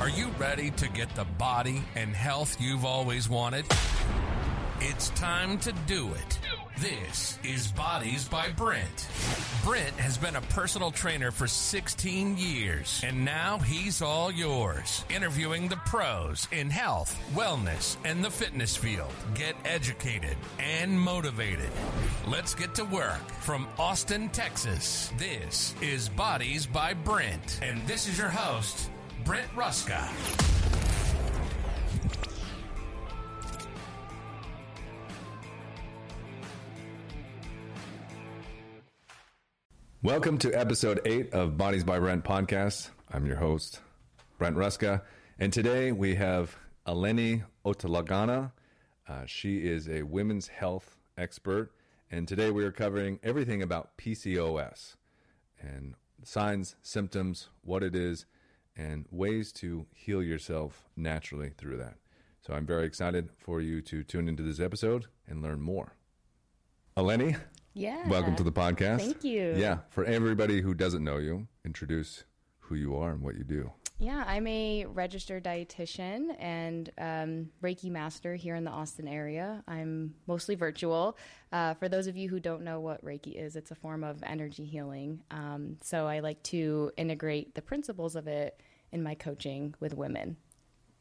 Are you ready to get the body and health you've always wanted? It's time to do it. This is Bodies by Brent. Brent has been a personal trainer for 16 years, and now he's all yours, interviewing the pros in health, wellness, and the fitness field. Get educated and motivated. Let's get to work. From Austin, Texas, this is Bodies by Brent, and this is your host, Brent Ruska. Welcome to episode eight of Bodies by Brent podcast. I'm your host, Brent Ruska, and today we have Eleni Otalagana. Uh, she is a women's health expert, and today we are covering everything about PCOS and signs, symptoms, what it is, and ways to heal yourself naturally through that. So I'm very excited for you to tune into this episode and learn more. Eleni, Yeah. welcome to the podcast. Thank you. Yeah, for everybody who doesn't know you, introduce who you are and what you do. Yeah, I'm a registered dietitian and um, Reiki master here in the Austin area. I'm mostly virtual. Uh, for those of you who don't know what Reiki is, it's a form of energy healing. Um, so I like to integrate the principles of it in my coaching with women.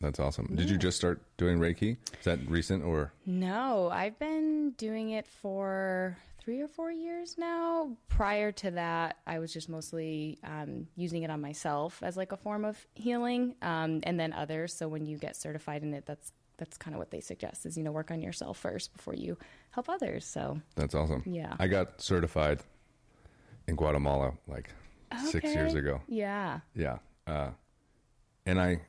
That's awesome. Did you just start doing Reiki? Is that recent or No, I've been doing it for three or four years now. Prior to that, I was just mostly um, using it on myself as like a form of healing, um, and then others. So when you get certified in it, that's that's kind of what they suggest is you know work on yourself first before you help others. So that's awesome? Yeah. I got certified in Guatemala like six years ago. yeah, Yeah. Uh, and I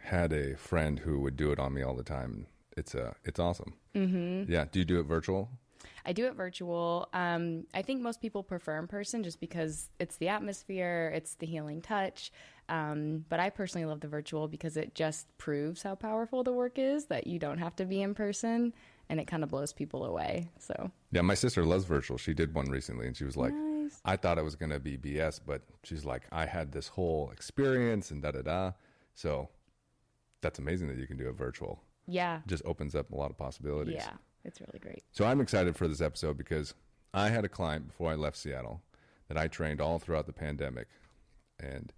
had a friend who would do it on me all the time. It's uh, it's awesome. Mm-hmm. Yeah. Do you do it virtual? I do it virtual. Um, I think most people prefer in person just because it's the atmosphere, it's the healing touch. Um, but I personally love the virtual because it just proves how powerful the work is that you don't have to be in person and it kind of blows people away. So, Yeah, my sister loves virtual. She did one recently, and she was like, Nice. "I thought it was going to be BS, but she's like, I had this whole experience and da da da." So that's amazing that you can do a virtual. yeah. Just opens up a lot of possibilities. Yeah. It's really great. So I'm excited for this episode because I had a client before I left Seattle that I trained all throughout the pandemic, and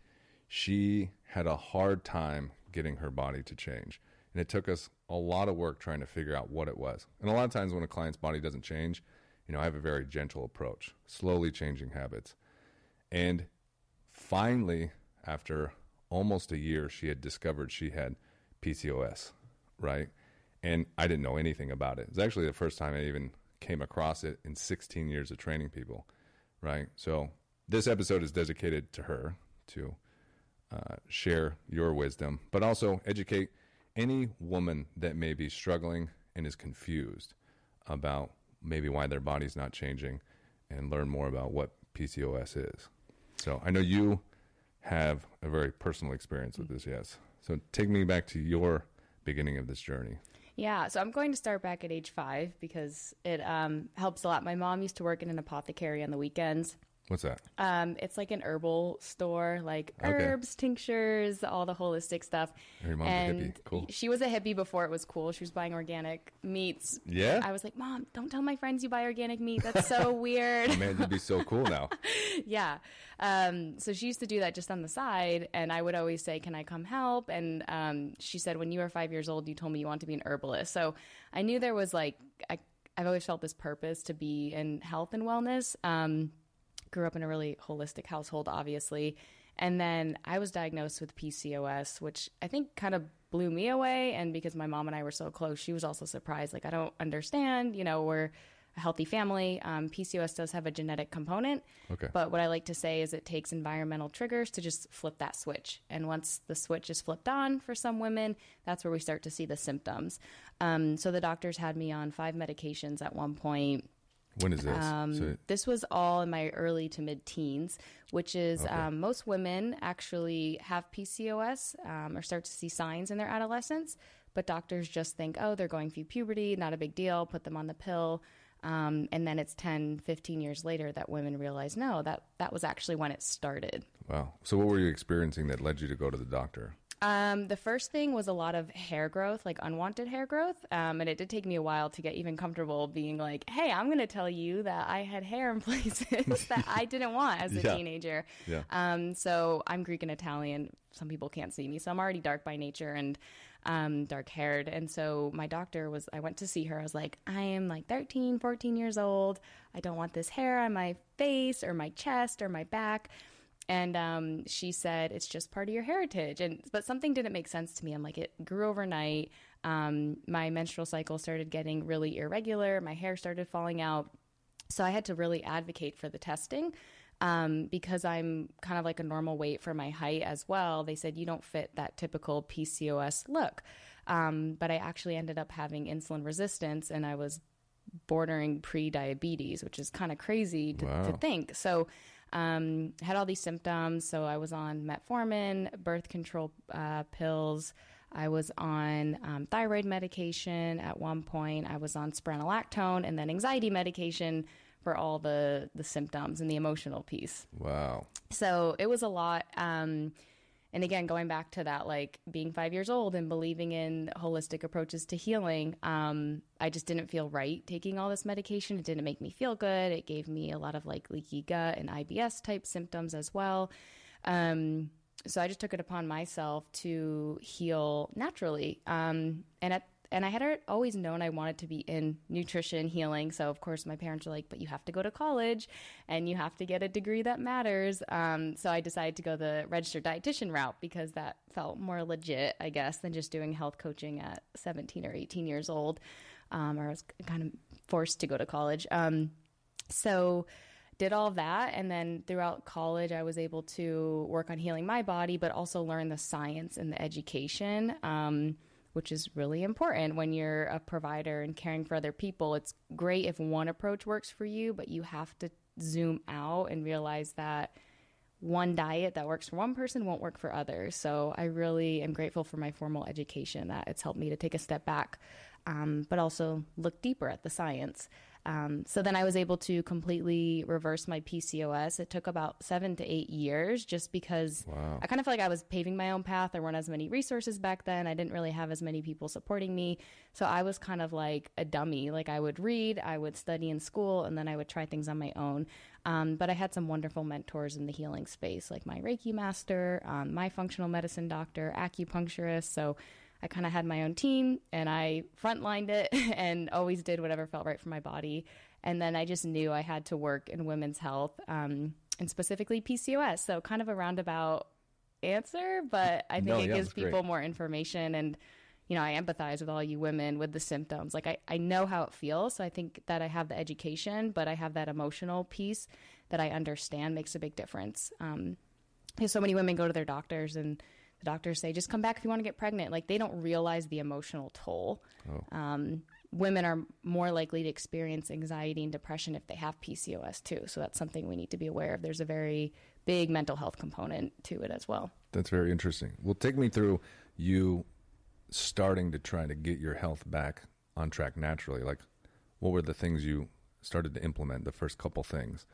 she had a hard time getting her body to change. And it took us a lot of work trying to figure out what it was. And a lot of times when a client's body doesn't change, you know, I have a very gentle approach, slowly changing habits. And finally, after almost a year, she had discovered she had PCOS, right? And I didn't know anything about it. It was actually the first time I even came across it in 16 years of training people, right? So this episode is dedicated to her to uh, share your wisdom, but also educate any woman that may be struggling and is confused about maybe why their body's not changing and learn more about what PCOS is. So I know you have a very personal experience with this, yes. So take me back to your beginning of this journey. Yeah, so I'm going to start back at age five because it um, helps a lot. My mom used to work in an apothecary on the weekends. What's that? Um, it's like an herbal store, like Okay. herbs, tinctures, all the holistic stuff. Your mom's a and hippie. Cool. She was a hippie before it was cool. She was buying organic meats. Yeah? I was like, Mom, don't tell my friends you buy organic meat. That's so weird. Man, you'd be so cool now. yeah. Um, so she used to do that just on the side, and I would always say, "Can I come help?" And um, she said, "When you were five years old, you told me you want to be an herbalist." So I knew there was like I, I've always felt this purpose to be in health and wellness. Um, grew up in a really holistic household, obviously, and then I was diagnosed with PCOS, which I think kind of blew me away. And because my mom and I were so close, she was also surprised. Like, I don't understand. You know, we're a healthy family. Um, PCOS does have a genetic component. Okay. But what I like to say is it takes environmental triggers to just flip that switch. And once the switch is flipped on for some women, that's where we start to see the symptoms. Um, so the doctors had me on five medications at one point. When is this? Um, so, this was all in my early to mid teens, which is um, most women actually have PCOS um, or start to see signs in their adolescence, but doctors just think, oh, they're going through puberty, not a big deal, put them on the pill. Um, and then it's 10, 15 years later that women realize, no, that, that was actually when it started. wow. So what were you experiencing that led you to go to the doctor? Um, the first thing was a lot of hair growth, like unwanted hair growth. Um, and it did take me a while to get even comfortable being like, hey, I'm going to tell you that I had hair in places that I didn't want as a Yeah. teenager. Yeah. Um, so I'm Greek and Italian. Some people can't see me. So I'm already dark by nature and um, dark haired. And so my doctor was, I went to see her. I was like, I am like 13, 14 years old. I don't want this hair on my face or my chest or my back. And um, she said it's just part of your heritage. And but something didn't make sense to me. I'm like, it grew overnight. Um, my menstrual cycle started getting really irregular. My hair started falling out. So I had to really advocate for the testing um, because I'm kind of like a normal weight for my height as well. They said you don't fit that typical PCOS look. Um, but I actually ended up having insulin resistance and I was bordering pre-diabetes, which is kind of crazy to, to think. So um, had all these symptoms. So I was on metformin, birth control uh, pills. I was on um, thyroid medication at one point. I was on spironolactone and then anxiety medication for all the the symptoms and the emotional piece. Wow. So it was a lot. Um, and again, going back to that, like being five years old and believing in holistic approaches to healing, um, I just didn't feel right taking all this medication. It didn't make me feel good. It gave me a lot of like leaky gut and IBS type symptoms as well. Um, so I just took it upon myself to heal naturally. Um, and at and I had always known I wanted to be in nutrition healing. So of course my parents were like, "But you have to go to college, and you have to get a degree that matters." Um, so I decided to go the registered dietitian route because that felt more legit, I guess, than just doing health coaching at 17 or 18 years old, um, or I was kind of forced to go to college. Um, so did all that and then throughout college i was able to work on healing my body but also learn the science and the education um, which is really important when you're a provider and caring for other people it's great if one approach works for you but you have to zoom out and realize that one diet that works for one person won't work for others. So I really am grateful for my formal education that it's helped me to take a step back, um, but also look deeper at the science. Um, so then I was able to completely reverse my PCOS. It took about seven to eight years just because Wow. I kind of felt like I was paving my own path. There weren't as many resources back then. I didn't really have as many people supporting me. So I was kind of like a dummy. Like I would read, I would study in school, and then I would try things on my own. Um, but I had some wonderful mentors in the healing space, like my Reiki master, um, my functional medicine doctor, acupuncturist. So I kind of had my own team and I frontlined it and always did whatever felt right for my body. And then I just knew I had to work in women's health um, and specifically PCOS. So kind of a roundabout answer, but I think No, it yeah, gives it's great. people more information and you know, I empathize with all you women with the symptoms. Like I, I know how it feels. So I think that I have the education, but I have that emotional piece that I understand makes a big difference. Um, because so many women go to their doctors and the doctors say, just come back if you want to get pregnant. Like they don't realize the emotional toll. Um, women are more likely to experience anxiety and depression if they have PCOS too. So that's something we need to be aware of. There's a very big mental health component to it as well. That's very interesting. Well, take me through you starting to try to get your health back on track naturally. Like, what were the things you started to implement? The first couple things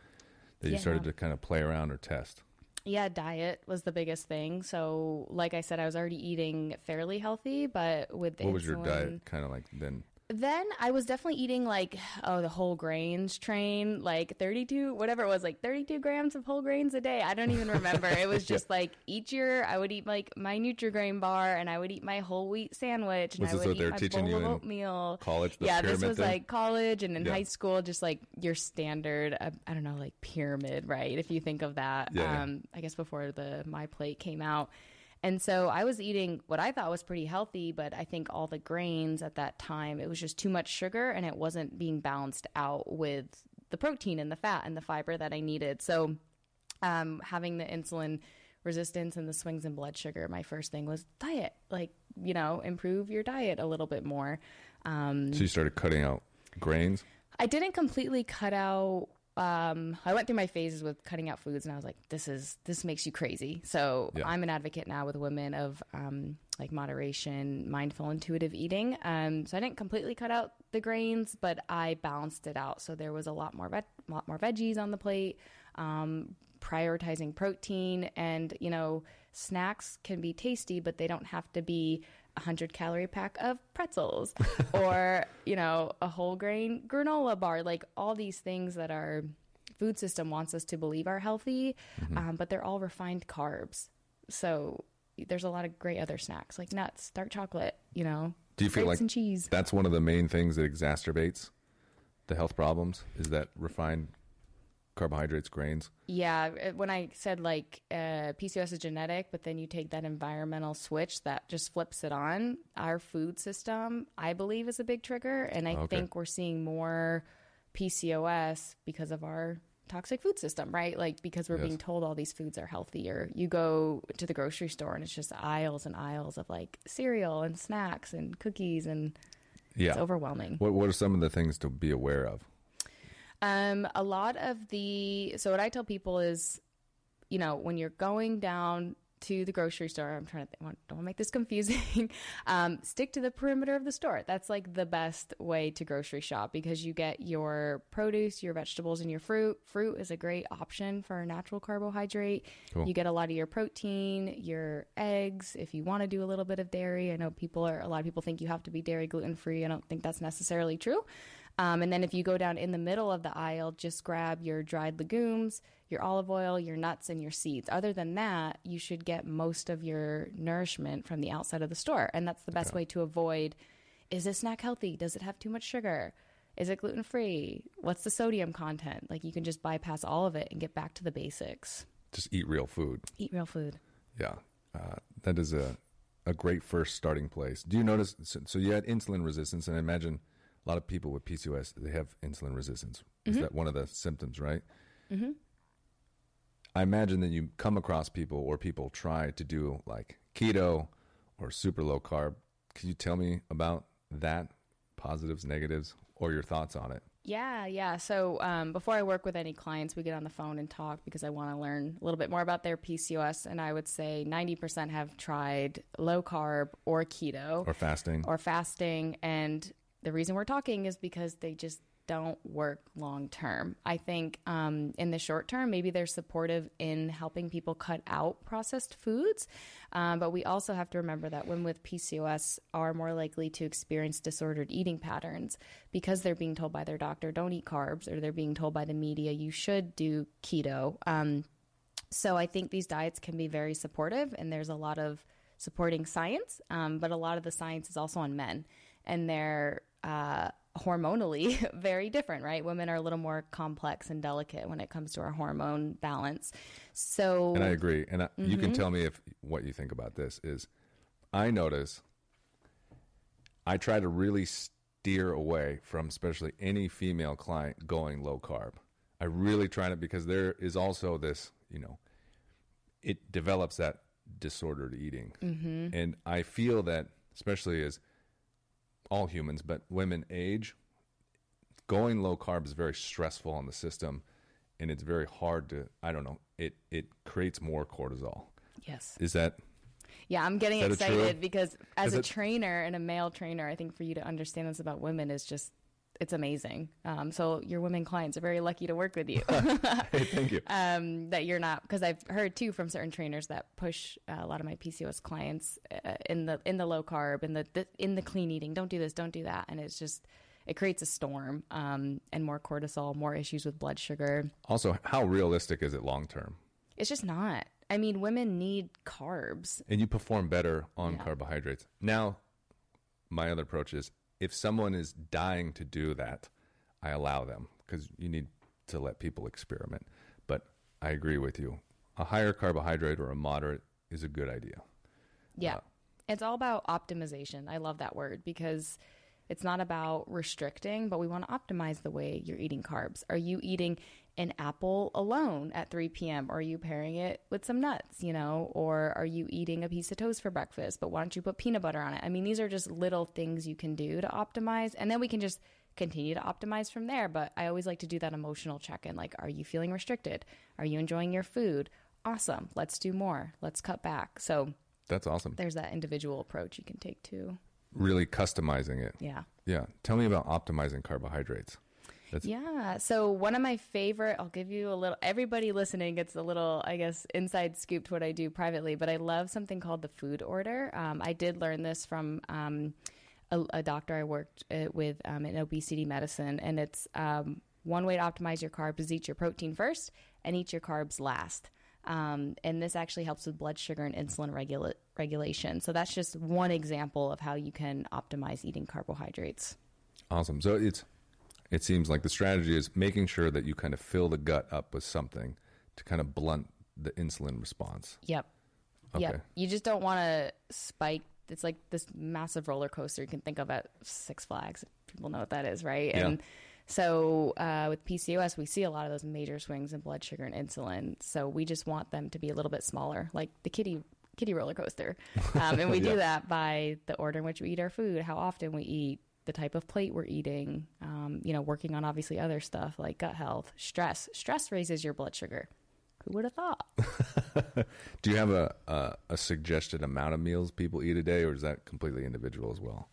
that you Yeah. started to kind of play around or test. Yeah, diet was the biggest thing. So, like I said, I was already eating fairly healthy, but with the What was your diet kind of like then? Then I was definitely eating like oh the whole grains train like 32 whatever it was like 32 grams of whole grains a day. I don't even remember. it was just like each year I would eat like my Nutri-Grain bar and I would eat my whole wheat sandwich and Was I would eat my bowl of oatmeal. college, yeah, this was thing? like college and in Yeah. high school, just like your standard. Uh, I don't know, like pyramid, right? If you think of that, Yeah, yeah. um, I guess before the MyPlate came out. And so I was eating what I thought was pretty healthy, but I think all the grains at that time, it was just too much sugar and it wasn't being balanced out with the protein and the fat and the fiber that I needed. So um, having the insulin resistance and the swings in blood sugar, my first thing was diet. Like, you know, improve your diet a little bit more. Um, So you started cutting out grains. I didn't completely cut out. Um, I went through my phases with cutting out foods, and I was like, "This is this makes you crazy." So Yeah. I'm an advocate now with women of um, like moderation, mindful, intuitive eating. Um, so I didn't completely cut out the grains, but I balanced it out. So there was a lot more ve- lot more veggies on the plate. Um, prioritizing protein, and you know snacks can be tasty, but they don't have to be a hundred calorie pack of pretzels or you know a whole grain granola bar. Like all these things that our food system wants us to believe are healthy, um, but they're all refined carbs. So there's a lot of great other snacks like nuts, dark chocolate. You know, Do you feel like and cheese? that's one of the main things that exacerbates the health problems? Is that refined carbohydrates, grains? Yeah, uh, when I said like uh, PCOS is genetic, but then you take that environmental switch that just flips it on, our food system, I believe, is a big trigger. And I Okay. think we're seeing more PCOS because of our toxic food system, right? Like because we're Yes. being told all these foods are healthier. You go to the grocery store and it's just aisles and aisles of like cereal and snacks and cookies, and Yeah. it's overwhelming. What What are some of the things to be aware of? Um, a lot of the so what I tell people is, you know, when you're going down to the grocery store, I'm trying to don't want to make this confusing. um, stick to the perimeter of the store. That's like the best way to grocery shop because you get your produce, your vegetables, and your fruit. Fruit is a great option for a natural carbohydrate. Cool. You get a lot of your protein, your eggs. If you want to do a little bit of dairy, I know people are a lot of people think you have to be dairy gluten free. I don't think that's necessarily true. Um, and then if you go down in the middle of the aisle, just grab your dried legumes, your olive oil, your nuts, and your seeds. Other than that, you should get most of your nourishment from the outside of the store. And that's the best way to avoid is this snack healthy? Does it have too much sugar? Is it gluten free? What's the sodium content? Like you can just bypass all of it and get back to the basics. Just eat real food. Eat real food. Yeah, uh, that is a a great first starting place. Do you notice? So, so you had insulin resistance, and I imagine a lot of people with PCOS they have insulin resistance. Is that one of the symptoms? Right. Mm-hmm. I imagine that you come across people or people try to do like keto or super low carb. Can you tell me about that? Positives, negatives, or your thoughts on it? Yeah, yeah. So um, before I work with any clients, we get on the phone and talk because I want to learn a little bit more about their PCOS. And I would say 90% have tried low carb or keto Or fasting? or fasting. And the reason we're talking is because they just don't work long term. I think um, in the short term, maybe they're supportive in helping people cut out processed foods. Um, but we also have to remember that women with PCOS are more likely to experience disordered eating patterns because they're being told by their doctor, don't eat carbs, or they're being told by the media, you should do keto. Um, so I think these diets can be very supportive, and there's a lot of supporting science, um, but a lot of the science is also on men, and they're uh, hormonally very different, right? Women are a little more complex and delicate when it comes to our hormone balance. So And I agree. And I, you Mm-hmm. can tell me if what you think about this is I notice I try to really steer away from especially any female client going low carb. I really try to because there is also this, you know, it develops that disordered eating. Mm-hmm. And I feel that especially as all humans, but women age, going low carb is very stressful on the system and it's very hard to I don't know, it it creates more cortisol. yes, Is that yeah, I'm getting Is that a true- excited because as a it- trainer and a male trainer, I think for you to understand this about women is just it's amazing. Um, so your women clients are very lucky to work with you. hey, thank you. um, that you're not because I've heard too from certain trainers that push uh, a lot of my PCOS clients uh, in the in the low carb in the, the in the clean eating. Don't do this, don't do that, and it's just it creates a storm um, and more cortisol, more issues with blood sugar. Also, how realistic is it long term? It's just not. I mean, women need carbs. And you perform better on Yeah. carbohydrates. Now, my other approach is if someone is dying to do that, I allow them because you need to let people experiment. But I agree with you. A higher carbohydrate or a moderate is a good idea. Yeah. Uh, it's all about optimization. I love that word because it's not about restricting, but we want to optimize the way you're eating carbs. Are you eating an apple alone at 3 p.m. Or are you pairing it with some nuts, you know? Or are you eating a piece of toast for breakfast, but why don't you put peanut butter on it? I mean, these are just little things you can do to optimize. And then we can just continue to optimize from there. But I always like to do that emotional check in like, are you feeling restricted? Are you enjoying your food? Awesome. Let's do more. Let's cut back. So, That's awesome. there's that individual approach you can take too. Really customizing it. Yeah. Yeah. Tell me about optimizing carbohydrates. That's Yeah. So one of my favorite, I'll give you a little. Everybody listening gets a little, I guess, inside scoop to what I do privately. But I love something called the food order. Um, I did learn this from um, a, a doctor I worked uh, with um, in obesity medicine, and it's um, one way to optimize your carbs is eat your protein first and eat your carbs last. Um, and this actually helps with blood sugar and insulin regula- regulation. So that's just one example of how you can optimize eating carbohydrates. awesome. So it's it seems like the strategy is making sure that you kind of fill the gut up with something to kind of blunt the insulin response. Yep. Okay. Yep. You just don't want to spike. It's like this massive roller coaster you can think of at Six Flags. People know what that is, right? Yeah. And so uh, with PCOS, we see a lot of those major swings in blood sugar and insulin. So we just want them to be a little bit smaller, like the kitty kitty roller coaster. Um, and we Yeah. do that by the order in which we eat our food, how often we eat, the type of plate we're eating. Um, you know, working on obviously other stuff like gut health, stress. Stress raises your blood sugar. Who would have thought? Do you have a, a a suggested amount of meals people eat a day, or is that completely individual as well?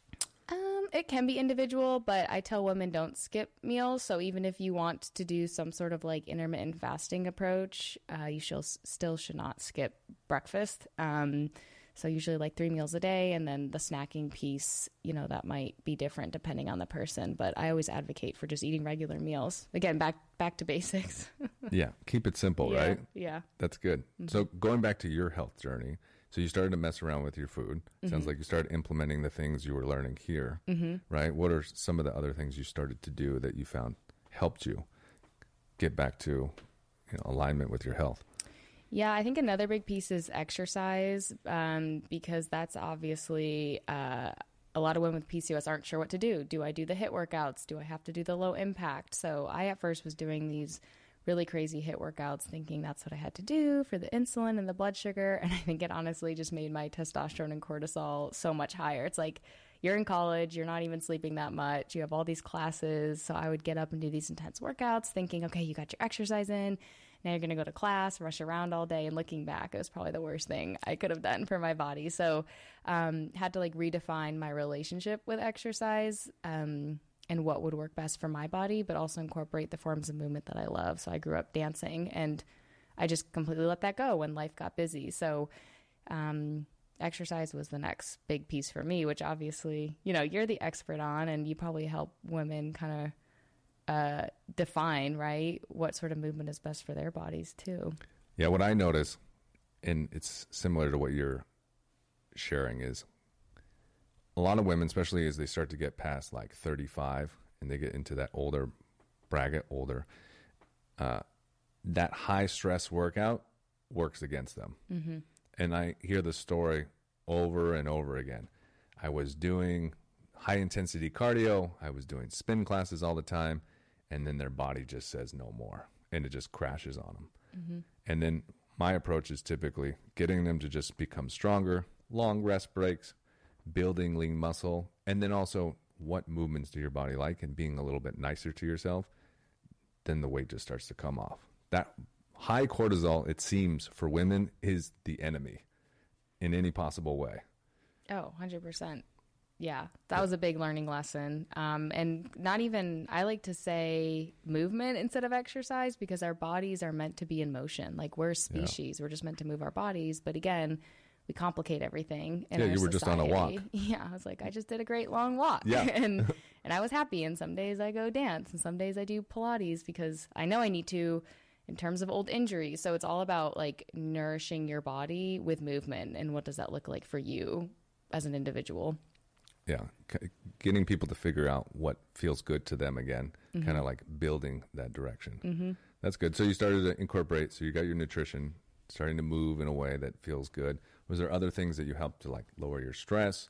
Um, it can be individual, but I tell women don't skip meals. So even if you want to do some sort of like intermittent fasting approach, uh, you shall, still should not skip breakfast. Um, so usually like three meals a day, and then the snacking piece, you know, that might be different depending on the person. But I always advocate for just eating regular meals. Again, back back to basics. yeah, keep it simple, yeah, right? Yeah. That's good. So going back to your health journey, so you started to mess around with your food. Sounds like you started implementing the things you were learning here, mm-hmm. right? What are some of the other things you started to do that you found helped you get back to you know, alignment with your health? Yeah, I think another big piece is exercise um, because that's obviously uh, a lot of women with PCOS aren't sure what to do. Do I do the HIIT workouts? Do I have to do the low impact? So I at first was doing these really crazy HIIT workouts thinking that's what I had to do for the insulin and the blood sugar. And I think it honestly just made my testosterone and cortisol so much higher. It's like you're in college, you're not even sleeping that much, you have all these classes. So I would get up and do these intense workouts thinking, okay, you got your exercise in. Now you're going to go to class, rush around all day. And looking back, it was probably the worst thing I could have done for my body. So, um, had to like redefine my relationship with exercise. Um, and what would work best for my body, but also incorporate the forms of movement that I love. So I grew up dancing and I just completely let that go when life got busy. So um, exercise was the next big piece for me, which obviously, you know, you're the expert on and you probably help women kind of uh, define, right, what sort of movement is best for their bodies too. Yeah, what I notice, and it's similar to what you're sharing, is a lot of women, especially as they start to get past like 35 and they get into that older bracket, older, uh, that high stress workout works against them. Mm-hmm. And I hear the story over and over again. I was doing high intensity cardio, I was doing spin classes all the time, and then their body just says no more and it just crashes on them. Mm-hmm. And then my approach is typically getting them to just become stronger, long rest breaks, building lean muscle, and then also what movements do your body like and being a little bit nicer to yourself, then the weight just starts to come off. That high cortisol, it seems, for women is the enemy in any possible way. Oh, 100%. Yeah, that was a big learning lesson. Um, and not even, I like to say movement instead of exercise because our bodies are meant to be in motion. Like we're species, we're just meant to move our bodies. But again, we complicate everything. In Yeah, you were just on a walk. Yeah, I was like, I just did a great long walk. Yeah. and and I was happy. And some days I go dance, and some days I do Pilates because I know I need to in terms of old injuries. So it's all about like nourishing your body with movement. And what does that look like for you as an individual? Yeah, getting people to figure out what feels good to them again, kind of like building that direction. Mm-hmm. That's good. So you started to incorporate. So you got your nutrition, starting to move in a way that feels good. Was there other things that you helped to like lower your stress,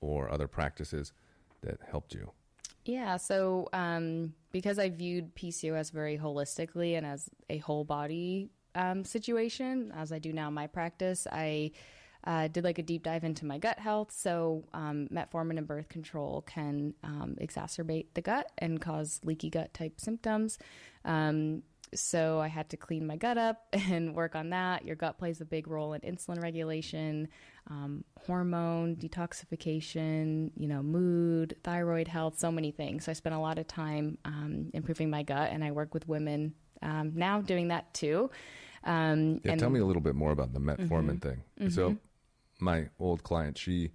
or other practices that helped you? Yeah, so um, because I viewed PCOS very holistically and as a whole body um, situation, as I do now in my practice, I uh, did like a deep dive into my gut health. So, um, metformin and birth control can um, exacerbate the gut and cause leaky gut type symptoms. Um, so I had to clean my gut up and work on that. Your gut plays a big role in insulin regulation, um, hormone detoxification, you know, mood, thyroid health, so many things. So I spent a lot of time um, improving my gut, and I work with women um, now doing that too. Um, Yeah, and- tell me a little bit more about the metformin thing. So, my old client, she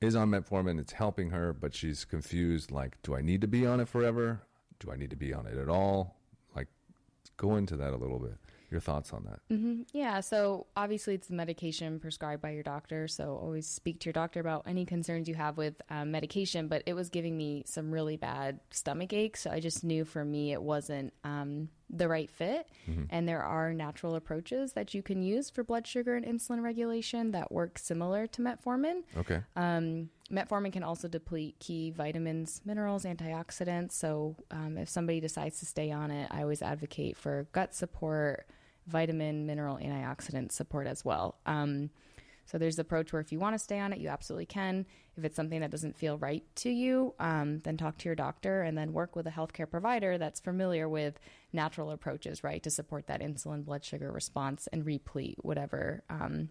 is on metformin. It's helping her, but she's confused. Like, do I need to be on it forever? Do I need to be on it at all? Like, go into that a little bit. Your thoughts on that? Yeah, so obviously it's the medication prescribed by your doctor. So always speak to your doctor about any concerns you have with um, medication. But it was giving me some really bad stomach aches. So I just knew for me it wasn't um, the right fit. And there are natural approaches that you can use for blood sugar and insulin regulation that work similar to metformin. Okay. Um, metformin can also deplete key vitamins, minerals, antioxidants. So, um, if somebody decides to stay on it, I always advocate for gut support, vitamin, mineral, antioxidant support as well. Um, so, there's the approach where if you want to stay on it, you absolutely can. If it's something that doesn't feel right to you, um, then talk to your doctor and then work with a healthcare provider that's familiar with natural approaches, right, to support that insulin blood sugar response and replete whatever um,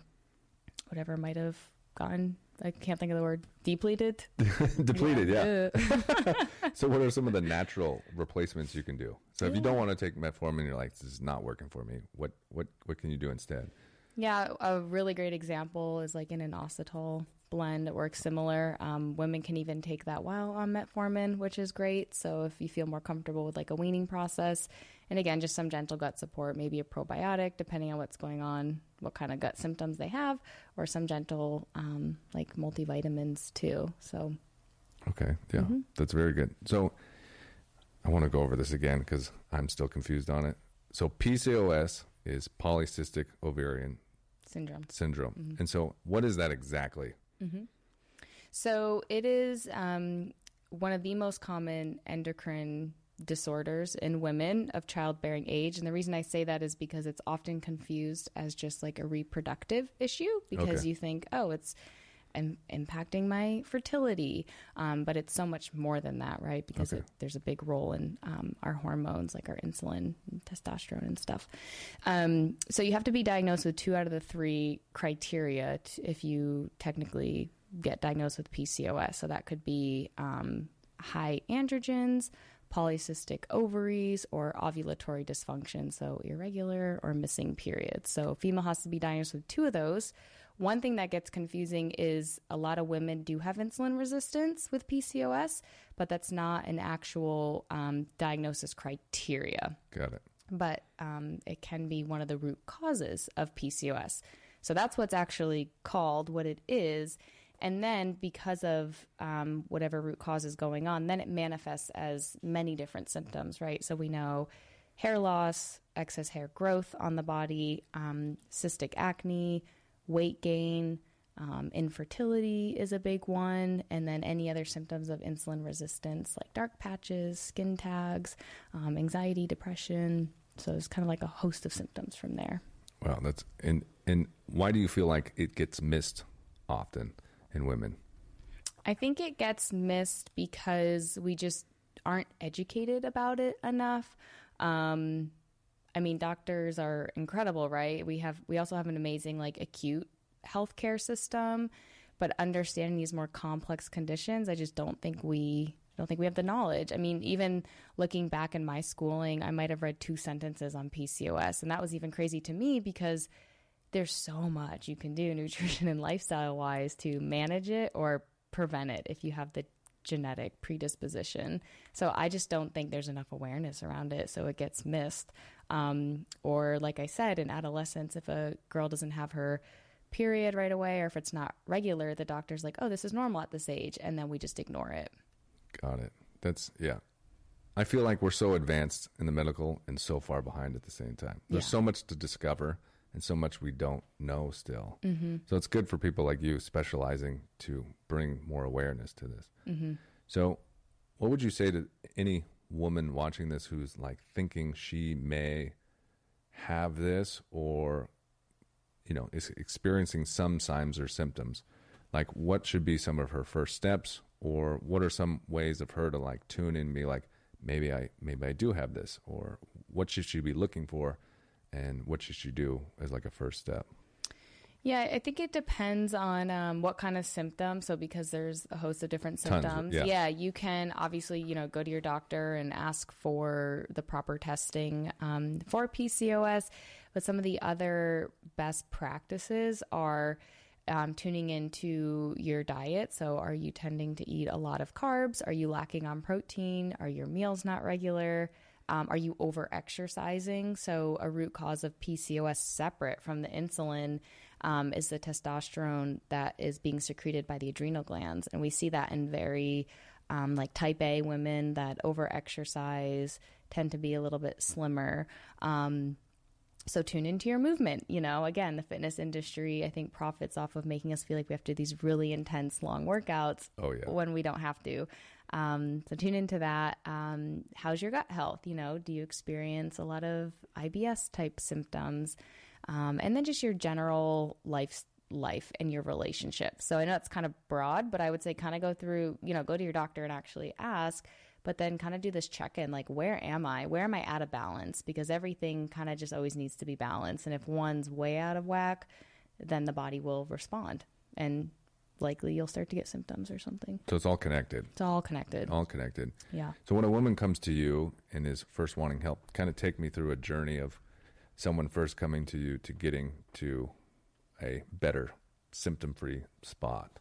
whatever might have gotten. I can't think of the word depleted. Depleted, yeah. Uh, So, what are some of the natural replacements you can do? So, if you don't want to take metformin, you're like, this is not working for me. What what what can you do instead? Yeah, a really great example is like an inositol blend that works similar. Um, women can even take that while on metformin, which is great. So if you feel more comfortable with like a weaning process, and again, just some gentle gut support, maybe a probiotic, depending on what's going on, what kind of gut symptoms they have, or some gentle um, like multivitamins too. So Okay, yeah, Mm-hmm. that's very good. So, I want to go over this again because I'm still confused on it. So, PCOS is polycystic ovarian syndrome. syndrome, Mm-hmm. and so what is that exactly? So it is um, one of the most common endocrine disorders in women of childbearing age. And the reason I say that is because it's often confused as just like a reproductive issue because Okay. you think, oh, it's im- impacting my fertility. Um, but it's so much more than that, right? Because Okay. it, there's a big role in um, our hormones, like our insulin, and testosterone, and stuff. Um, so you have to be diagnosed with two out of the three criteria t- if you technically get diagnosed with PCOS. So that could be um, high androgens, polycystic ovaries, or ovulatory dysfunction, so irregular or missing periods. So female has to be diagnosed with two of those. One thing that gets confusing is a lot of women do have insulin resistance with PCOS, but that's not an actual um, diagnosis criteria Got it. but um, it can be one of the root causes of PCOS. So that's what's actually called what it is. And then because of um, whatever root cause is going on, then it manifests as many different symptoms, right? So we know hair loss, excess hair growth on the body, um, cystic acne, weight gain, um, infertility is a big one, and then any other symptoms of insulin resistance like dark patches, skin tags, um, anxiety, depression. So it's kind of like a host of symptoms from there. Wow, that's and and why do you feel like it gets missed often in women? I think it gets missed because we just aren't educated about it enough. Um, I mean, doctors are incredible, right? We have we also have an amazing like acute healthcare system, but understanding these more complex conditions, I just don't think we don't think we have the knowledge. I mean, even looking back in my schooling, I might have read two sentences on PCOS, and that was even crazy to me because there's so much you can do nutrition and lifestyle wise to manage it or prevent it if you have the genetic predisposition. So I just don't think there's enough awareness around it, so it gets missed. Um, or like I said, in adolescence, if a girl doesn't have her period right away, or if it's not regular, the doctor's like, "Oh, this is normal at this age," and then we just ignore it. Got it. That's yeah. I feel like we're so advanced in the medical and so far behind at the same time. There's Yeah. so much to discover and so much we don't know still. Mm-hmm. So it's good for people like you specializing to bring more awareness to this. Mm-hmm. So, what would you say to any woman watching this who's like thinking she may have this or you know is experiencing some signs or symptoms like what should be some of her first steps or what are some ways of her to like tune in and be like maybe I maybe I do have this, or what should she be looking for, and what should she do as like a first step? Yeah, I think it depends on um, what kind of symptoms. So, because there's a host of different of- symptoms, yeah. yeah. you can obviously, you know, go to your doctor and ask for the proper testing um, for PCOS. But some of the other best practices are um, tuning into your diet. So, are you tending to eat a lot of carbs? Are you lacking on protein? Are your meals not regular? Um, are you over exercising? So, a root cause of PCOS separate from the insulin um, is the testosterone that is being secreted by the adrenal glands. And we see that in very um, like type A women that over exercise tend to be a little bit slimmer. Um, so tune into your movement. You know, again, the fitness industry, I think, profits off of making us feel like we have to do these really intense, long workouts Oh, yeah. when we don't have to. Um, so tune into that. Um, how's your gut health? You know, do you experience a lot of IBS type symptoms? Um, and then just your general life life and your relationship. So I know it's kind of broad, but I would say kind of go through, you know, go to your doctor and actually ask, but then kind of do this check in like, where am I? Where am I out of balance? Because everything kind of just always needs to be balanced. And if one's way out of whack, then the body will respond and likely you'll start to get symptoms or something. So it's all connected, It's all connected. all connected. Yeah. So when a woman comes to you and is first wanting help, kind of take me through a journey of someone first coming to you to getting to a better symptom-free spot.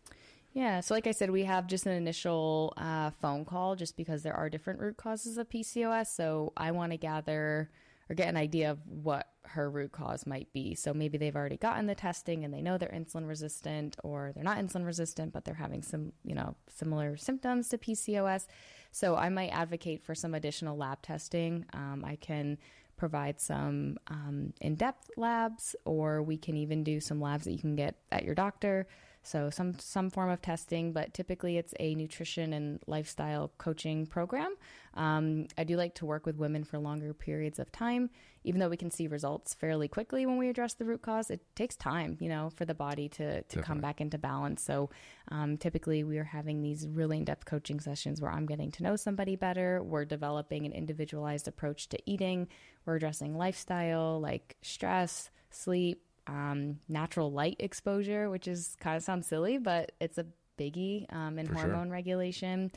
Yeah, so like I said, we have just an initial uh, phone call just because there are different root causes of PCOS. So I want to gather or get an idea of what her root cause might be. So maybe they've already gotten the testing and they know they're insulin resistant, or they're not insulin resistant, but they're having some, you know, similar symptoms to PCOS. So I might advocate for some additional lab testing. Um, I can provide some um, in-depth labs, or we can even do some labs that you can get at your doctor. So some some form of testing, but typically it's a nutrition and lifestyle coaching program. Um, I do like to work with women for longer periods of time, even though we can see results fairly quickly when we address the root cause. It takes time, you know, for the body to to come back into balance. So um, typically we are having these really in depth coaching sessions where I'm getting to know somebody better. We're developing an individualized approach to eating. We're addressing lifestyle like stress, sleep, um, natural light exposure, which is kind of sounds silly, but it's a biggie um, in For sure. hormone regulation.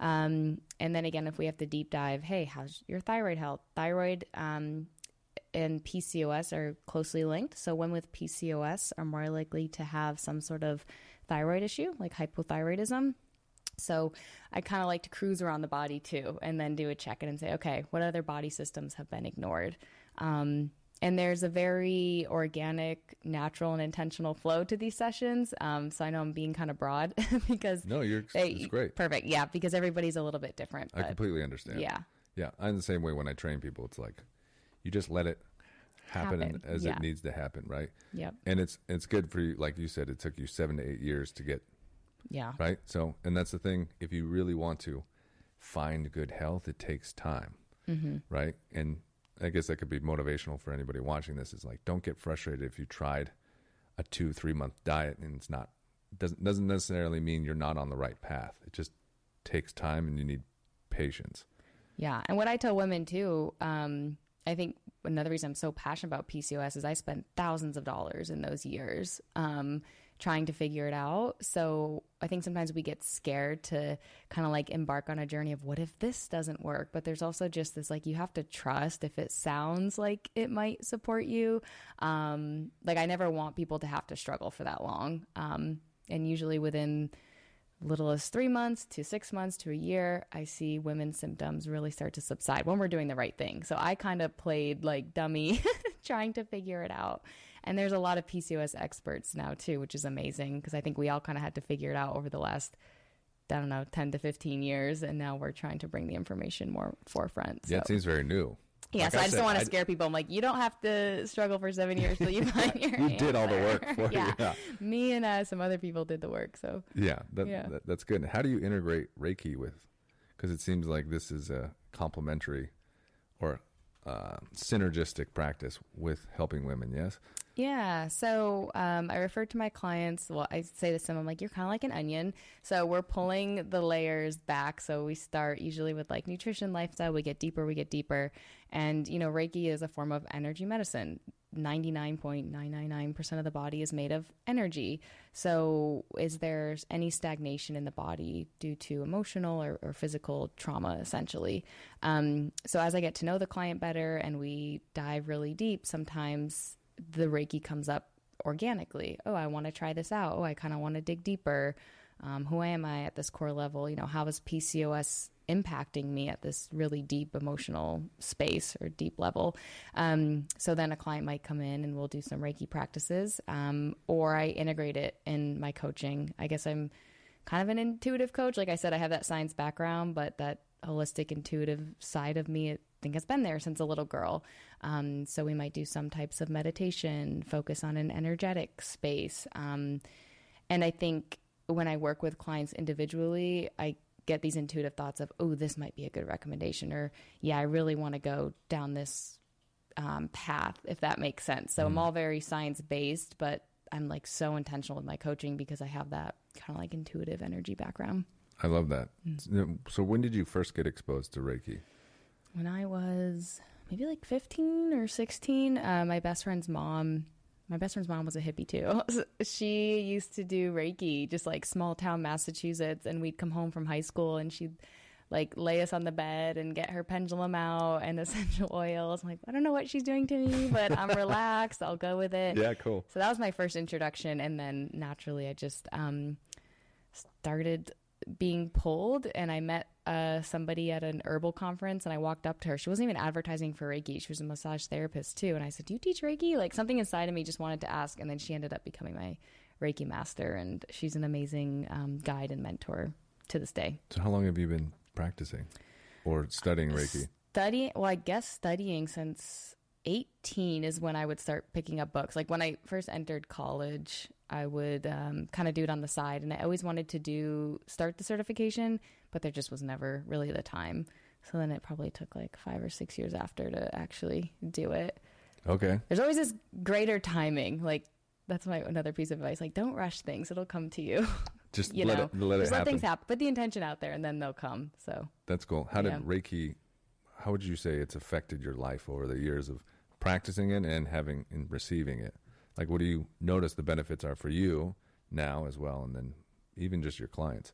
Um, and then again, if we have to deep dive, hey, how's your thyroid health? Thyroid um, and PCOS are closely linked. So women with PCOS are more likely to have some sort of thyroid issue, like hypothyroidism. So I kind of like to cruise around the body too, and then do a check in and say, okay, what other body systems have been ignored? Um, and there's a very organic, natural, and intentional flow to these sessions. Um, so I know I'm being kind of broad because No, you're they- it's great. perfect, yeah, because everybody's a little bit different. I completely understand. yeah, Yeah, I'm the same way when I train people. It's like you just let it happen, Happen, as yeah. it needs to happen, right? yep, And it's it's good for you, like you said. It took you seven to eight years to get yeah, right. So, and that's the thing. If you really want to find good health, it takes time, Mm-hmm. right? And I guess that could be motivational for anybody watching this. Is like, don't get frustrated if you tried a two three month diet and it's not doesn't doesn't necessarily mean you're not on the right path. It just takes time and you need patience. Yeah. And what I tell women too, um, I think another reason I'm so passionate about PCOS is I spent thousands of dollars in those years um, trying to figure it out. So I think sometimes we get scared to kind of like embark on a journey of what if this doesn't work? But there's also just this like you have to trust if it sounds like it might support you. Um, like I never want people to have to struggle for that long. Um, and usually within little as three months to six months to a year, I see women's symptoms really start to subside when we're doing the right thing. So I kind of played like dummy trying to figure it out. And there's a lot of PCOS experts now too, which is amazing because I think we all kind of had to figure it out over the last, I don't know, 10 to 15 years. And now we're trying to bring the information more forefront. So. Yeah, it seems very new. Yeah, Like so I, just said, don't want to scare people. I'm like, you don't have to struggle for seven years till you find your You did all the work for you. yeah. Yeah. Me and uh, some other people did the work. So Yeah, that, Yeah. That, that's good. How do you integrate Reiki with? Because it seems like this is a complementary or uh, synergistic practice with helping women. Yes. Yeah. So um, I refer to my clients. Well, I say to them. I'm like, you're kind of like an onion. So we're pulling the layers back. So we start usually with like nutrition, lifestyle. We get deeper. We get deeper. And you know, Reiki is a form of energy medicine. 99.999% of the body is made of energy. So, is there any stagnation in the body due to emotional or, or physical trauma, essentially? Um, so, as I get to know the client better and we dive really deep, sometimes the Reiki comes up organically. Oh, I want to try this out. Oh, I kind of want to dig deeper. Um, who am I at this core level? You know, how is PCOS impacting me at this really deep emotional space or deep level? Um, so then a client might come in and we'll do some Reiki practices, um, or I integrate it in my coaching. I guess I'm kind of an intuitive coach. Like I said, I have that science background, but that holistic, intuitive side of me, I think has been there since a little girl. Um, so we might do some types of meditation, focus on an energetic space. Um, and I think when I work with clients individually, I get these intuitive thoughts of, oh, this might be a good recommendation, or yeah, I really want to go down this um, path, if that makes sense. So mm. I'm all very science based, but I'm like so intentional with my coaching because I have that kind of like intuitive energy background. I love that. Mm. So when did you first get exposed to Reiki? When I was maybe like 15 or 16. Uh, my best friend's mom, my best friend's mom was a hippie too. she used to do Reiki, just like small town Massachusetts. And we'd come home from high school and she'd like lay us on the bed and get her pendulum out and essential oils. I'm like, I don't know what she's doing to me, but I'm relaxed. I'll go with it. Yeah, cool. So that was my first introduction. And then naturally, I just um, started being pulled and I met uh, somebody at an herbal conference and I walked up to her. She wasn't even advertising for Reiki. She was a massage therapist too. And I said, Do you teach Reiki? Like something inside of me just wanted to ask. And then she ended up becoming my Reiki master. And she's an amazing um, guide and mentor to this day. So, how long have you been practicing or studying Reiki? Studying, well, I guess studying since 18 is when I would start picking up books. Like when I first entered college, I would um, kind of do it on the side. And I always wanted to do start the certification, but there just was never really the time. So then it probably took like five or six years after to actually do it. Okay. There's always this greater timing. Like that's my another piece of advice. Like don't rush things; it'll come to you. Just you let know, it, let just it let happen. things happen. Put the intention out there, and then they'll come. So that's cool. How did Reiki? How would you say it's affected your life over the years of practicing it and having and receiving it? Like, what do you notice the benefits are for you now as well, and then even just your clients?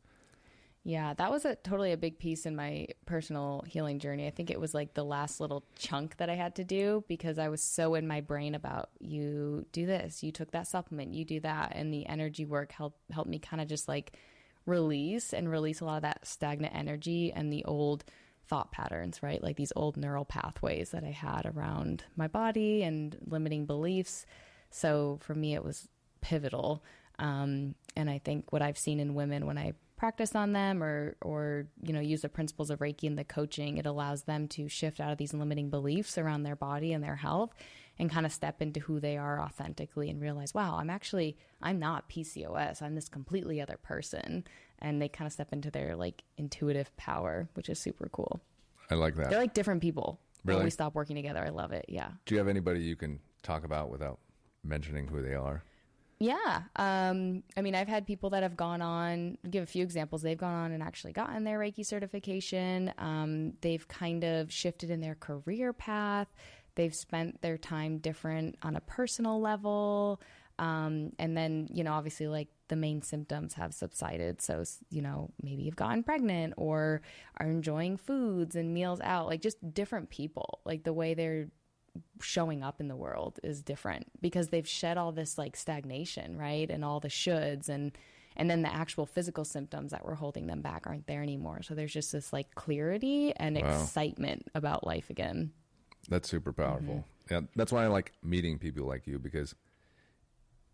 Yeah, that was a totally a big piece in my personal healing journey. I think it was like the last little chunk that I had to do because I was so in my brain about you do this, you took that supplement, you do that, and the energy work helped helped me kind of just like release and release a lot of that stagnant energy and the old thought patterns, right? Like these old neural pathways that I had around my body and limiting beliefs. So for me, it was pivotal. Um, and I think what I've seen in women when I practice on them or or you know use the principles of reiki and the coaching it allows them to shift out of these limiting beliefs around their body and their health and kind of step into who they are authentically and realize wow i'm actually i'm not pcos i'm this completely other person and they kind of step into their like intuitive power which is super cool i like that they're like different people really? when we stop working together i love it yeah do you have anybody you can talk about without mentioning who they are? Yeah. Um, I mean, I've had people that have gone on, give a few examples. They've gone on and actually gotten their Reiki certification. Um, they've kind of shifted in their career path. They've spent their time different on a personal level. Um, and then, you know, obviously, like the main symptoms have subsided. So, you know, maybe you've gotten pregnant or are enjoying foods and meals out, like just different people, like the way they're showing up in the world is different because they've shed all this like stagnation, right? And all the shoulds and and then the actual physical symptoms that were holding them back aren't there anymore. So there's just this like clarity and wow. excitement about life again. That's super powerful. Mm-hmm. Yeah, that's why I like meeting people like you because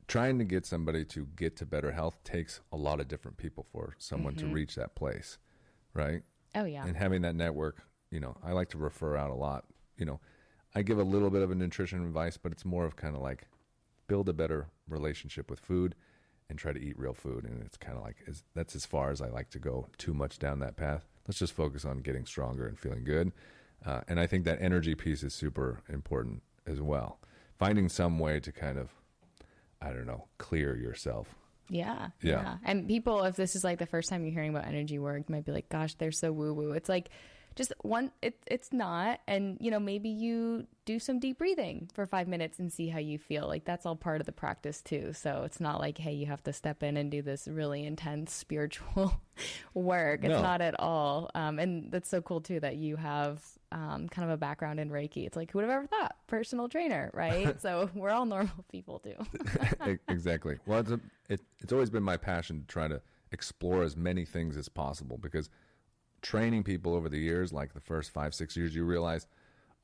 trying to get somebody to get to better health takes a lot of different people for someone mm-hmm. to reach that place, right? Oh yeah. And having that network, you know, I like to refer out a lot, you know, I give a little bit of a nutrition advice, but it's more of kind of like build a better relationship with food and try to eat real food. And it's kind of like is, that's as far as I like to go. Too much down that path. Let's just focus on getting stronger and feeling good. Uh, and I think that energy piece is super important as well finding some way to kind of, I don't know, clear yourself. Yeah, Yeah. And people, if this is like the first time you're hearing about energy work, might be like, "Gosh, they're so woo woo." It's like just one. It, it's not, and you know, maybe you do some deep breathing for five minutes and see how you feel. Like that's all part of the practice too. So it's not like, hey, you have to step in and do this really intense spiritual work. It's No. not at all. Um, and that's so cool too that you have um, kind of a background in Reiki. It's like who would have ever thought? Personal trainer, right? so we're all normal people too. Exactly. Well, it's, a, it, it's always been my passion to try to explore as many things as possible because training people over the years, like the first five, six years, you realize,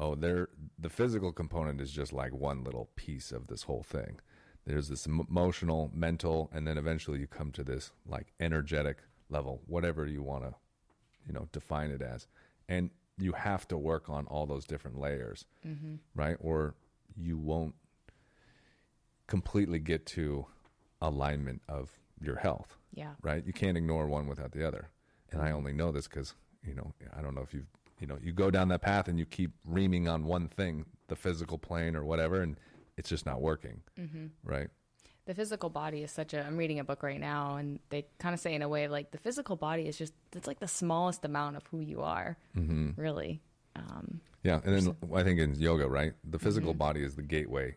oh, they're, the physical component is just like one little piece of this whole thing. There's this emotional, mental, and then eventually you come to this like energetic level, whatever you want to, you know, define it as. And you have to work on all those different layers, mm-hmm. right? Or you won't completely get to alignment of your health, yeah. right? You can't ignore one without the other. And I mm-hmm. only know this because, you know, I don't know if you've, you know, you go down that path and you keep reaming on one thing, the physical plane or whatever, and it's just not working, mm-hmm. right? The physical body is such a i'm reading a book right now and they kind of say in a way like the physical body is just it's like the smallest amount of who you are really um, Yeah, and then I think in yoga, right, the physical body is the gateway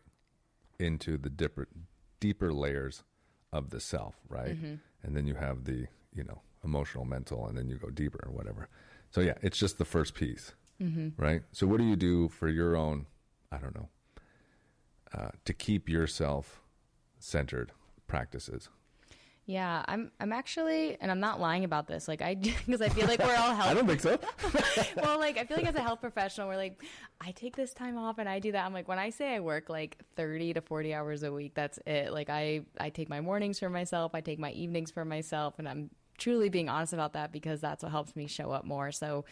into the deeper, deeper layers of the self, right? And then you have the, you know, emotional, mental, and then you go deeper or whatever. So yeah, it's just the first piece, right? So what do you do for your own, I don't know, uh, to keep yourself centered practices? yeah i'm i'm actually and i'm not lying about this like i because i feel like we're all health I don't think so. well, like I feel like as a health professional, we're like, I take this time off and I do that. I'm like, when I say I work like 30 to 40 hours a week, that's it. Like I, I take my mornings for myself, I take my evenings for myself, and I'm truly being honest about that because that's what helps me show up more. So,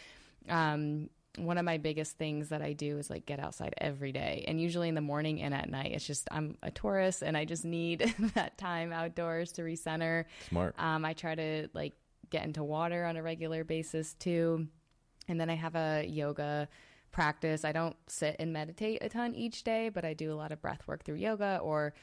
um, one of my biggest things that I do is like get outside every day, and usually in the morning and at night. It's just I'm a Taurus, and I just need that time outdoors to recenter. Smart. Um, I try to like get into water on a regular basis too. And then I have a yoga practice. I don't sit and meditate a ton each day, but I do a lot of breath work through yoga or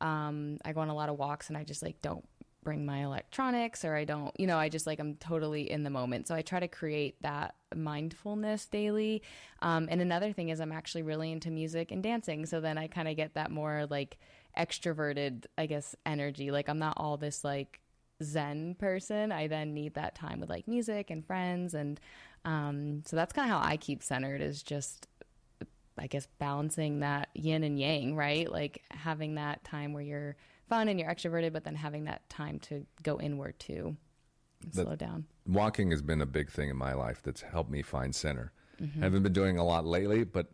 um, I go on a lot of walks and I just like don't bring my electronics or I don't, you know, I just like I'm totally in the moment. So I try to create that mindfulness daily. Um, and another thing is I'm actually really into music and dancing. So then I kind of get that more like extroverted, I guess, energy. Like I'm not all this like zen person i then need that time with like music and friends and um so that's kind of how i keep centered is just i guess balancing that yin and yang right like having that time where you're fun and you're extroverted but then having that time to go inward too and That- slow down walking has been a big thing in my life that's helped me find center. I haven't been doing a lot lately, but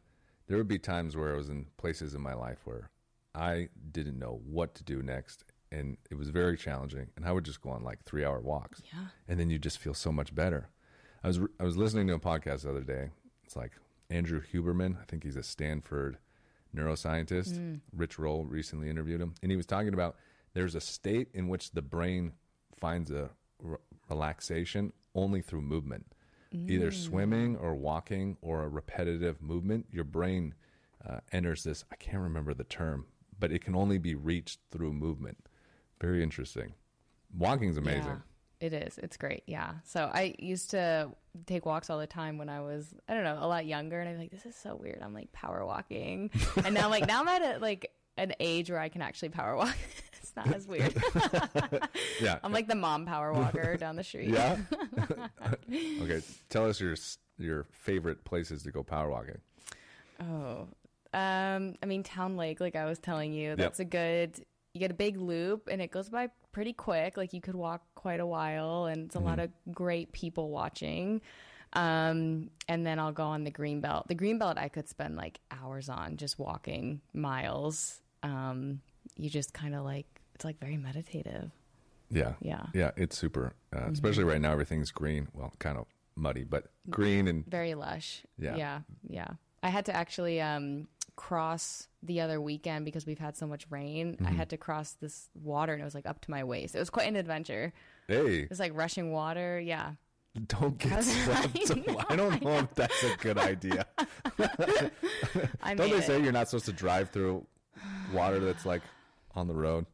there would be times where I was in places in my life where I didn't know what to do next. And it was very challenging. And I would just go on like three hour walks. Yeah. And then you just feel so much better. I was, I was listening to a podcast the other day. It's like Andrew Huberman. I think he's a Stanford neuroscientist. Rich Roll recently interviewed him. And he was talking about there's a state in which the brain finds a r- relaxation only through movement. Either swimming or walking or a repetitive movement, your brain uh, enters this. I can't remember the term, but it can only be reached through movement. Very interesting. Walking's amazing. Yeah, it is. It's great. Yeah. So I used to take walks all the time when I was, I don't know, a lot younger. And I'm like, this is so weird. I'm like power walking. and now I'm like, now I'm at a, like an age where I can actually power walk. it's not as weird. Yeah. I'm like the mom power walker down the street. yeah. okay. Tell us your your favorite places to go power walking. Oh, um, I mean, Town Lake, like I was telling you, that's a good. You get a big loop, and it goes by pretty quick. Like you could walk quite a while, and it's a lot of great people watching. Um, and then I'll go on the green belt. The green belt I could spend like hours on just walking miles. Um, you just kind of like it's like very meditative. Yeah. Yeah. Yeah. It's super. Uh, Especially right now, everything's green. Well, kind of muddy, but green and very lush. Yeah. Yeah. Yeah. I had to actually um, cross the other weekend because we've had so much rain. Mm-hmm. I had to cross this water and it was like up to my waist. It was quite an adventure. hey, It was like rushing water. Yeah. don't get was- swept. I, don't know if that's a good idea. Don't they it. say you're not supposed to drive through water that's like on the road?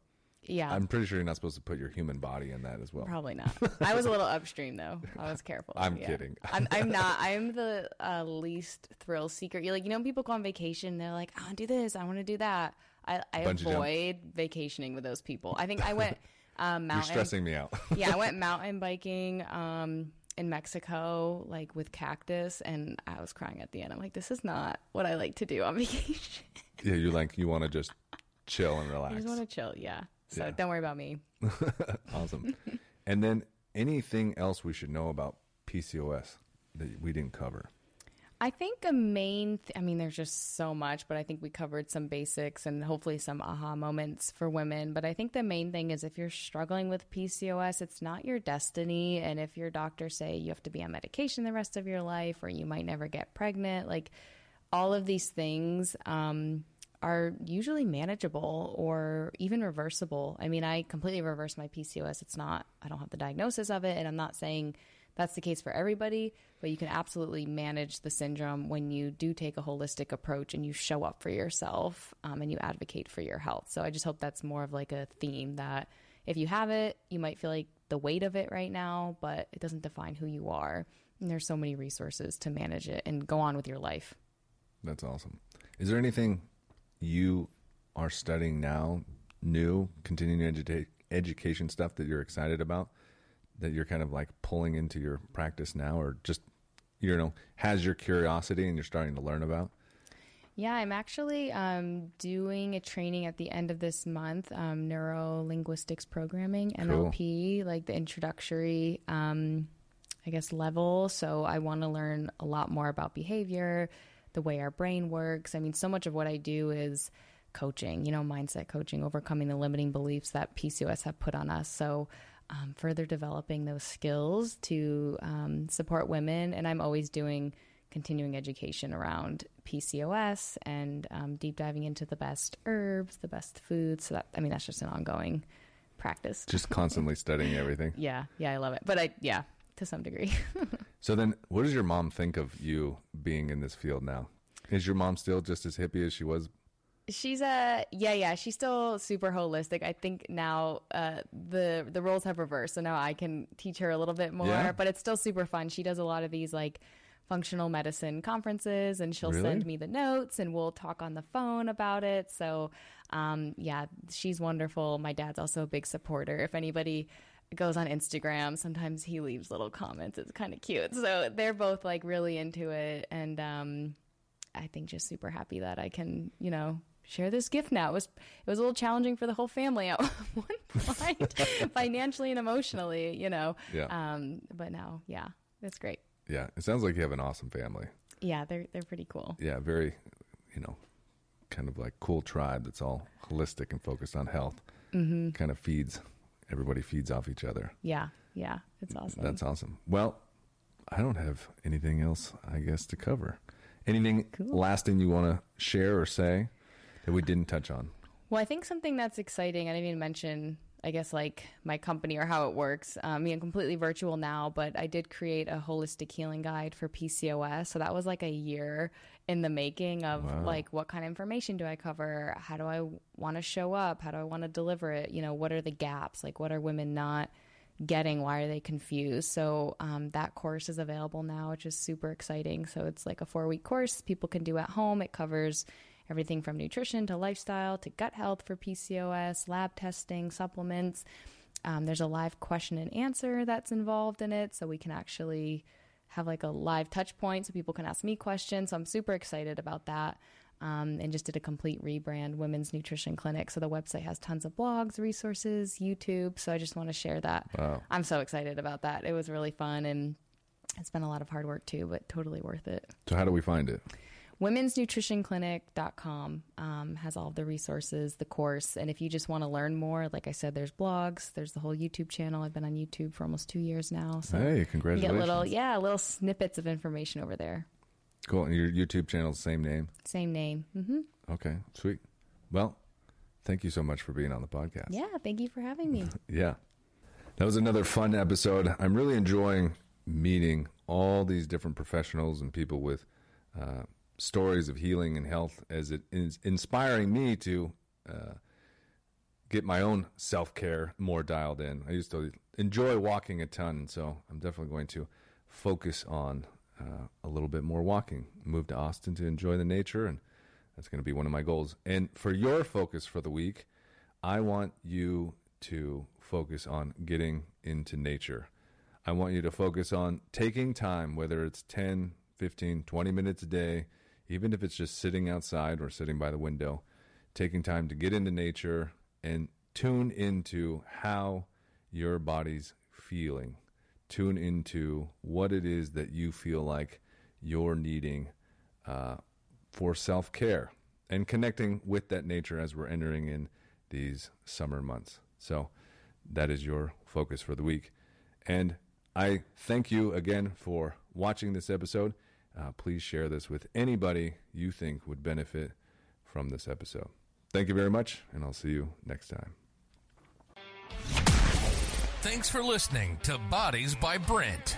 Yeah. I'm pretty sure you're not supposed to put your human body in that as well. Probably not. I was a little upstream though. I was careful. I'm kidding. I'm, I'm not. I'm the uh, least thrill seeker. You like, you know, when people go on vacation, they're like, I want to do this, I want to do that. I, I jump. avoid vacationing with those people. I think I went um, You're mountain. stressing me out. yeah, I went mountain biking um, in Mexico, like with cactus, and I was crying at the end. I'm like, this is not what I like to do on vacation. yeah, you're like you want to just chill and I relax. just want to chill. Yeah. So Yeah. don't worry about me. Awesome. and then anything else we should know about PCOS that we didn't cover? I think a main, th- I mean, there's just so much, but I think we covered some basics and hopefully some aha moments for women. But I think the main thing is if you're struggling with PCOS, it's not your destiny. And if your doctor say you have to be on medication the rest of your life or you might never get pregnant, like all of these things um, are usually manageable or even reversible. I mean, I completely reversed my PCOS. It's not, I don't have the diagnosis of it. And I'm not saying that's the case for everybody, but you can absolutely manage the syndrome when you do take a holistic approach and you show up for yourself um, and you advocate for your health. So I just hope that's more of like a theme that if you have it, you might feel like the weight of it right now, but it doesn't define who you are. And there's so many resources to manage it and go on with your life. That's awesome. Is there anything you are studying now, new, continuing educa- education stuff that you're excited about, that you're kind of like pulling into your practice now, or just, you know, has your curiosity and you're starting to learn about? Yeah, I'm actually um, doing a training at the end of this month, um, neuro linguistics programming, NLP, like the introductory, um, I guess, level. So I want to learn a lot more about behavior, the way our brain works. I mean, so much of what I do is coaching, you know, mindset coaching, overcoming the limiting beliefs that PCOS have put on us. So um, further developing those skills to um, support women. And I'm always doing continuing education around PCOS and um, deep diving into the best herbs, the best foods. So that, I mean, that's just an ongoing practice. Just constantly studying everything. Yeah, yeah, I love it. But I, yeah, to some degree. So then, what does your mom think of you being in this field now? Is your mom still just as hippie as she was? She's a yeah, yeah. She's still super holistic. I think now uh, the the roles have reversed, so now I can teach her a little bit more. Yeah? But it's still super fun. She does a lot of these like functional medicine conferences, and she'll Really? send me the notes, and we'll talk on the phone about it. So um, yeah, she's wonderful. My dad's also a big supporter. If anybody goes on Instagram, sometimes he leaves little comments. It's kind of cute. So they're both like really into it, and um, I think just super happy that I can, you know, share this gift now. It was it was a little challenging for the whole family at one point, financially and emotionally, you know. Yeah. Um, but now, yeah, it's great. Yeah, it sounds like you have an awesome family. Yeah, they're they're pretty cool. Yeah, very, you know, kind of like cool tribe that's all holistic and focused on health. Mm-hmm. Kind of feeds, everybody feeds off each other. Yeah, yeah, it's awesome. That's awesome. Well, I don't have anything else, I guess, to cover. Anything last thing you want to share or say that we didn't touch on? Well, I think something that's exciting, I didn't even mention, I guess, like my company or how it works. Um, I mean, I'm completely virtual now, but I did create a holistic healing guide for PCOS. So that was like a year in the making of Wow. like, what kind of information do I cover? How do I want to show up? How do I want to deliver it? You know, what are the gaps? Like, what are women not getting? Why are they confused? So um, that course is available now, which is super exciting. So it's like a four week course people can do at home. It covers everything from nutrition to lifestyle to gut health for PCOS, lab testing, supplements. Um, there's a live question and answer that's involved in it, so we can actually have like a live touch point so people can ask me questions. So I'm super excited about that. Um, and just did a complete rebrand, Women's Nutrition Clinic. So the website has tons of blogs, resources, YouTube. So I just want to share that. Wow. I'm so excited about that. It was really fun and it's been a lot of hard work too, but totally worth it So, how do we find it? womensnutritionclinic.com um, has all the resources, the course. And if you just want to learn more, like I said, there's blogs, there's the whole YouTube channel. I've been on YouTube for almost two years now. So Hey, you congratulations. get little, yeah, little snippets of information over there. Cool. And your YouTube channel's the same name? Same name. hmm Okay, sweet. Well, thank you so much for being on the podcast. Yeah. Thank you for having me. Yeah. That was another fun episode. I'm really enjoying meeting all these different professionals and people with uh, stories of healing and health as it is inspiring me to uh, get my own self care more dialed in. I used to enjoy walking a ton, so I'm definitely going to focus on uh, a little bit more walking. Move to Austin to enjoy the nature, and that's going to be one of my goals. And for your focus for the week, I want you to focus on getting into nature. I want you to focus on taking time, whether it's 10, 15, 20 minutes a day, even if it's just sitting outside or sitting by the window, taking time to get into nature and tune into how your body's feeling. Tune into what it is that you feel like you're needing uh, for self care and connecting with that nature as we're entering in these summer months. So that is your focus for the week. And I thank you again for watching this episode. Uh, please share this with anybody you think would benefit from this episode. Thank you very much, and I'll see you next time. Thanks for listening to Bodies by Brent.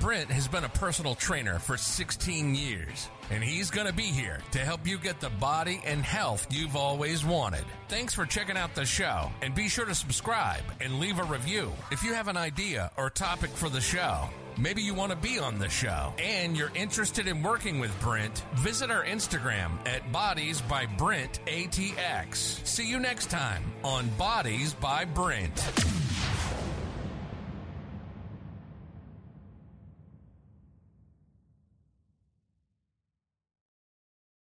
Brent has been a personal trainer for 16 years, and he's going to be here to help you get the body and health you've always wanted. Thanks for checking out the show, and be sure to subscribe and leave a review. If you have an idea or topic for the show, maybe you want to be on the show, and you're interested in working with Brent, visit our Instagram at Bodies by Brent ATX. See you next time on Bodies by Brent.